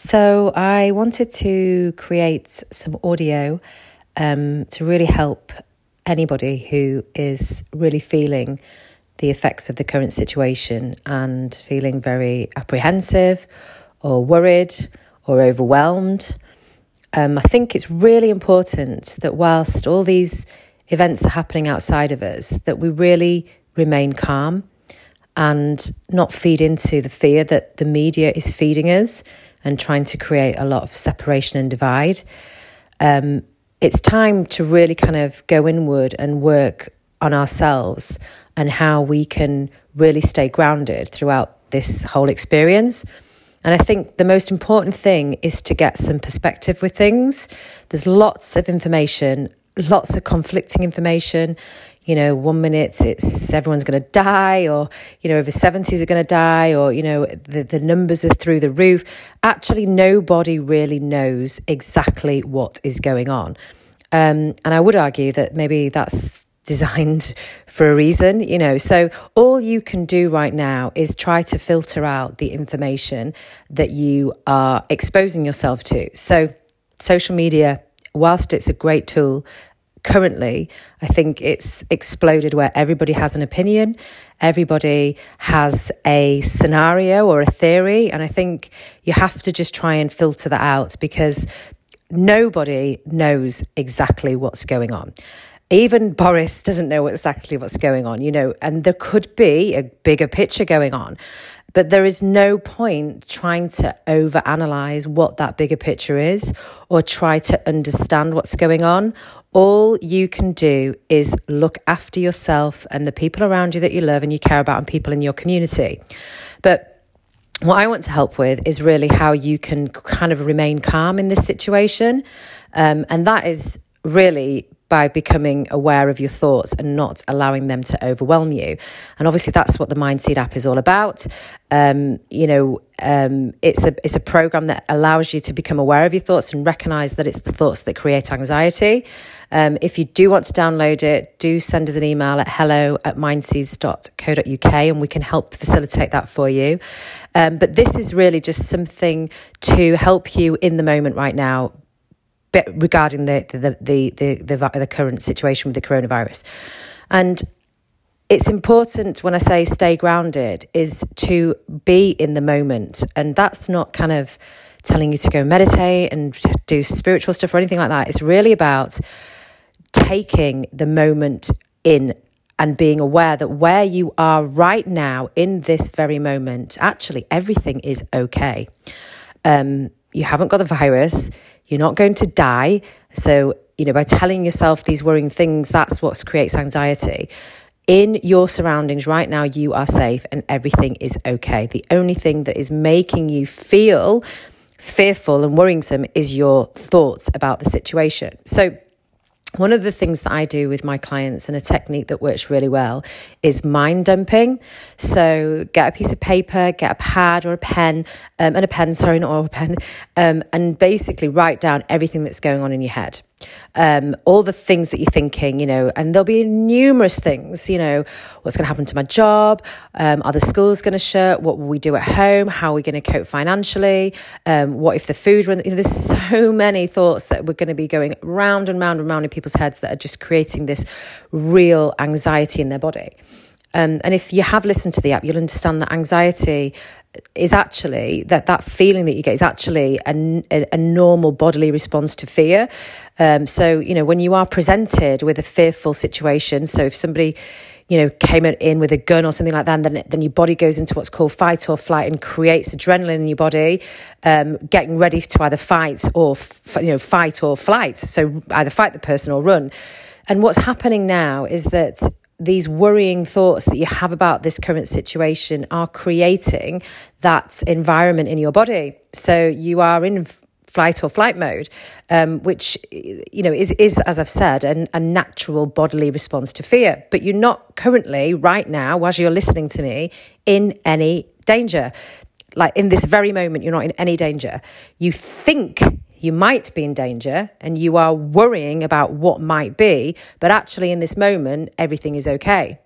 So I wanted to create some audio um, to really help anybody who is really feeling the effects of the current situation and feeling very apprehensive or worried or overwhelmed. Um, I think it's really important that whilst all these events are happening outside of us, that we really remain calm and not feed into the fear that the media is feeding us and trying to create a lot of separation and divide. Um, it's time to really kind of go inward and work on ourselves and how we can really stay grounded throughout this whole experience. And I think the most important thing is to get some perspective with things. There's lots of information, lots of conflicting information you know, one minute it's everyone's going to die, or, you know, over 70s are going to die, or, you know, the, the numbers are through the roof. Actually, nobody really knows exactly what is going on. Um, and I would argue that maybe that's designed for a reason, you know. So all you can do right now is try to filter out the information that you are exposing yourself to. So social media, whilst it's a great tool currently, I think it's exploded where everybody has an opinion, everybody has a scenario or a theory. And I think you have to just try and filter that out because nobody knows exactly what's going on. Even Boris doesn't know exactly what's going on, you know, and there could be a bigger picture going on. But there is no point trying to overanalyze what that bigger picture is or try to understand what's going on all you can do is look after yourself and the people around you that you love and you care about and people in your community. But what I want to help with is really how you can kind of remain calm in this situation. Um, and that is really by becoming aware of your thoughts and not allowing them to overwhelm you. And obviously, that's what the Mindseed app is all about. Um, you know, um, it's a it's a program that allows you to become aware of your thoughts and recognize that it's the thoughts that create anxiety. Um, if you do want to download it, do send us an email at hello at mindseeds.co.uk and we can help facilitate that for you. Um, but this is really just something to help you in the moment right now regarding the the the the, the, the current situation with the coronavirus. And it's important when I say stay grounded is to be in the moment. And that's not kind of telling you to go meditate and do spiritual stuff or anything like that. It's really about taking the moment in and being aware that where you are right now in this very moment, actually everything is okay. Um, you haven't got the virus. You're not going to die. So, you know, by telling yourself these worrying things, that's what creates anxiety. In your surroundings right now, you are safe and everything is okay. The only thing that is making you feel fearful and worrisome is your thoughts about the situation. So, one of the things that I do with my clients and a technique that works really well is mind dumping. So get a piece of paper, get a pad or a pen, um, and a pen, sorry, not a pen, um, and basically write down everything that's going on in your head um, all the things that you're thinking, you know, and there'll be numerous things, you know, what's going to happen to my job? Um, are the schools going to shut? What will we do at home? How are we going to cope financially? Um, what if the food runs? You know, there's so many thoughts that we're going to be going round and round and round in people's heads that are just creating this real anxiety in their body. Um, and if you have listened to the app, you'll understand that anxiety is actually that that feeling that you get is actually a, a, a normal bodily response to fear. Um, so you know when you are presented with a fearful situation, so if somebody you know came in with a gun or something like that, then then your body goes into what's called fight or flight and creates adrenaline in your body, um, getting ready to either fight or f- you know fight or flight. So either fight the person or run. And what's happening now is that these worrying thoughts that you have about this current situation are creating that environment in your body. So you are in flight or flight mode, um, which you know is is as I've said, an, a natural bodily response to fear. But you're not currently, right now, as you're listening to me, in any danger. Like in this very moment, you're not in any danger. You think you might be in danger and you are worrying about what might be, but actually in this moment, everything is okay.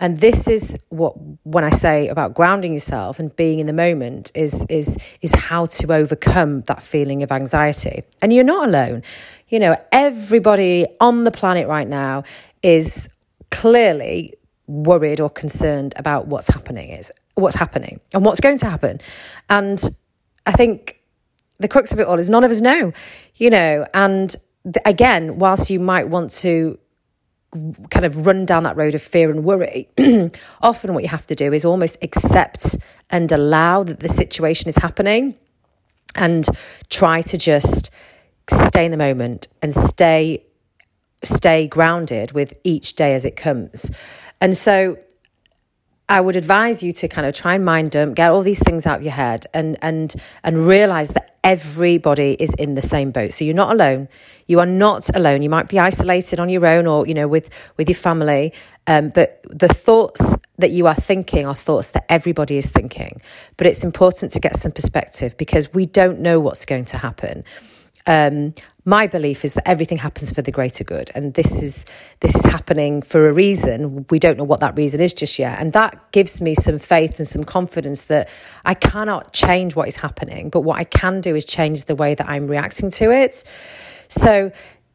And this is what when I say about grounding yourself and being in the moment is is is how to overcome that feeling of anxiety. And you're not alone. You know, everybody on the planet right now is clearly worried or concerned about what's happening is what's happening and what's going to happen. And I think the crux of it all is none of us know, you know, and again, whilst you might want to kind of run down that road of fear and worry, often what you have to do is almost accept and allow that the situation is happening and try to just stay in the moment and stay stay grounded with each day as it comes. And so I would advise you to kind of try and mind dump, get all these things out of your head and and and realize that everybody is in the same boat. So you're not alone. You are not alone. You might be isolated on your own or, you know, with with your family. Um, but the thoughts that you are thinking are thoughts that everybody is thinking. But it's important to get some perspective because we don't know what's going to happen. Um, my belief is that everything happens for the greater good and this is this is happening for a reason. We don't know what that reason is just yet and that gives me some faith and some confidence that I cannot change what is happening but what I can do is change the way that I'm reacting to it. So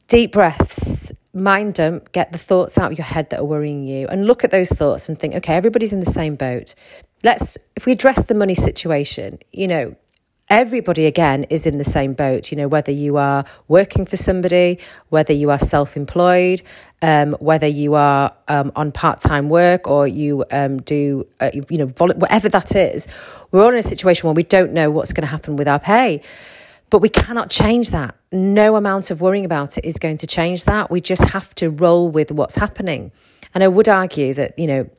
deep breaths mind dump get the thoughts out of your head that are worrying you and look at those thoughts and think okay everybody's in the same boat. Let's if we address the money situation you know everybody again is in the same boat. You know whether you are working for somebody whether you are self-employed um, whether you are um, on part-time work or you um, do uh, you know whatever that is we're all in a situation where we don't know what's going to happen with our pay. But we cannot change that. No amount of worrying about it is going to change that. We just have to roll with what's happening. And i would argue that you know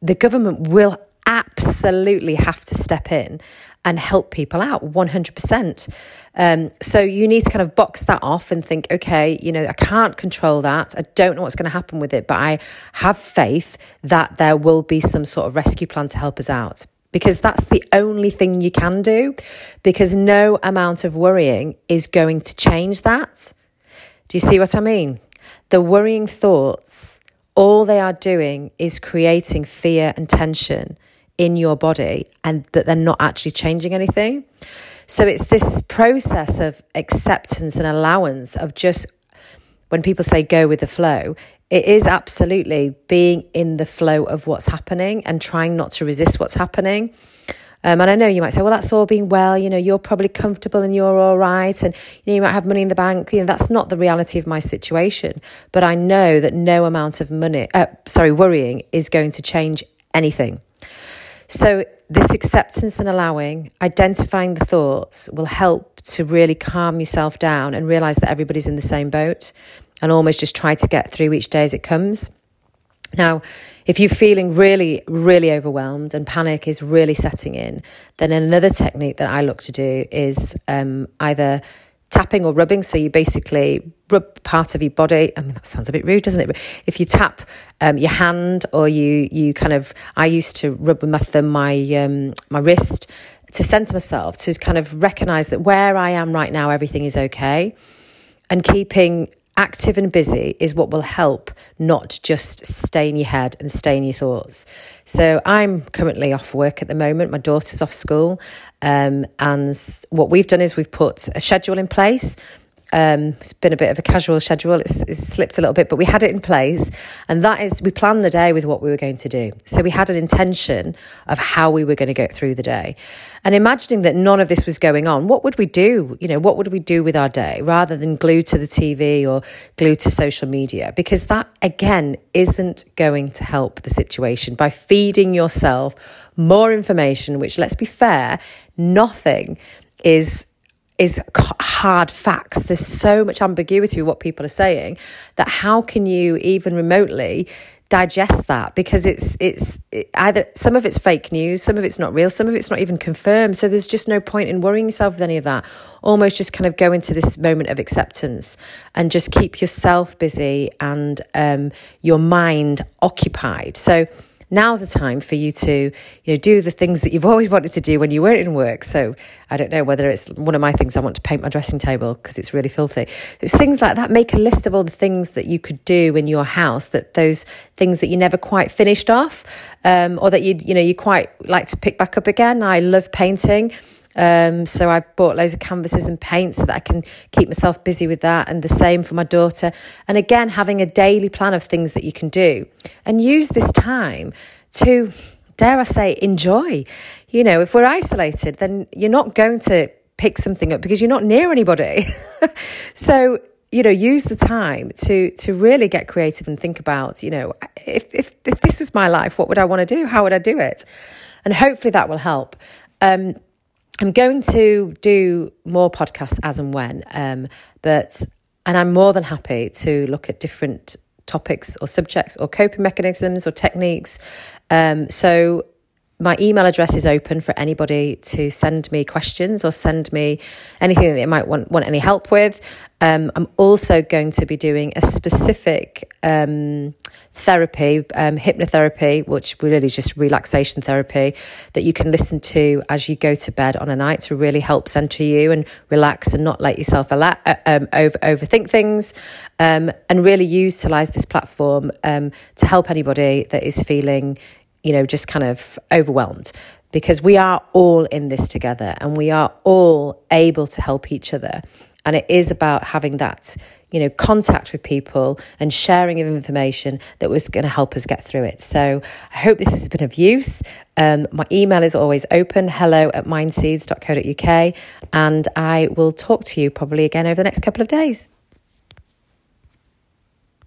the government will absolutely have to step in and help people out 100%. Um, so you need to kind of box that off and think, okay, you know, I can't control that. I don't know what's going to happen with it, but I have faith that there will be some sort of rescue plan to help us out because that's the only thing you can do because no amount of worrying is going to change that. Do you see what I mean? The worrying thoughts, all they are doing is creating fear and tension in your body and that they're not actually changing anything. So it's this process of acceptance and allowance of just when people say go with the flow, it is absolutely being in the flow of what's happening and trying not to resist what's happening. Um, and I know you might say, well, that's all being well, you know, you're probably comfortable and you're all right. And, you know, you might have money in the bank. You know, that's not the reality of my situation. But I know that no amount of money, uh, sorry, worrying is going to change anything. So, this acceptance and allowing, identifying the thoughts will help to really calm yourself down and realize that everybody's in the same boat and almost just try to get through each day as it comes. Now, if you're feeling really, really overwhelmed and panic is really setting in, then another technique that I look to do is um, either tapping or rubbing. So you basically rub part of your body. I mean, that sounds a bit rude, doesn't it? But if you tap um, your hand or you you kind of, I used to rub with my thumb my um, my wrist to center myself to kind of recognize that where I am right now, everything is okay, and keeping active and busy is what will help not just stay in your head and stay in your thoughts. So I'm currently off work at the moment. My daughter's off school. Um, and what we've done is we've put a schedule in place um, it's been a bit of a casual schedule. It's, it's, slipped a little bit, but we had it in place. And that is, we planned the day with what we were going to do. So we had an intention of how we were going to get through the day. And imagining that none of this was going on, what would we do? You know, what would we do with our day rather than glued to the TV or glued to social media? Because that, again, isn't going to help the situation by feeding yourself more information, which, let's be fair, nothing is is hard facts. There's so much ambiguity with what people are saying that how can you even remotely digest that? Because it's it's it, either some of it's fake news some of it's not real some of it's not even confirmed. So there's just no point in worrying yourself with any of that. Almost just kind of go into this moment of acceptance and just keep yourself busy and um, your mind occupied. So now's the time for you to you know do the things that you've always wanted to do when you weren't in work. So i don't know whether it's one of my things i want to paint my dressing table because it's really filthy. It's things like that make a list of all the things that you could do in your house that those things that you never quite finished off um, or that you you know you quite like to pick back up again. I love painting um, so I bought loads of canvases and paint so that I can keep myself busy with that, and the same for my daughter. And again, having a daily plan of things that you can do, and use this time to, dare I say, enjoy. You know, if we're isolated, then you're not going to pick something up because you're not near anybody. so you know use the time to to really get creative and think about you know if if, if this was my life what would i want to do how would i do it and hopefully that will help um, I'm going to do more podcasts as and when, um, but and I'm more than happy to look at different topics or subjects or coping mechanisms or techniques. Um, so my email address is open for anybody to send me questions or send me anything that they might want, want any help with. Um, I'm also going to be doing a specific um, therapy, um, hypnotherapy, which really just relaxation therapy that you can listen to as you go to bed on a night to really help center you and relax and not let yourself ala- uh, um, over overthink things, um, and really utilize this platform um, to help anybody that is feeling, you know, just kind of overwhelmed because we are all in this together and we are all able to help each other. And it is about having that, you know, contact with people and sharing of information that was going to help us get through it. So I hope this has been of use. Um, my email is always open, hello at mindseeds.co.uk. And I will talk to you probably again over the next couple of days.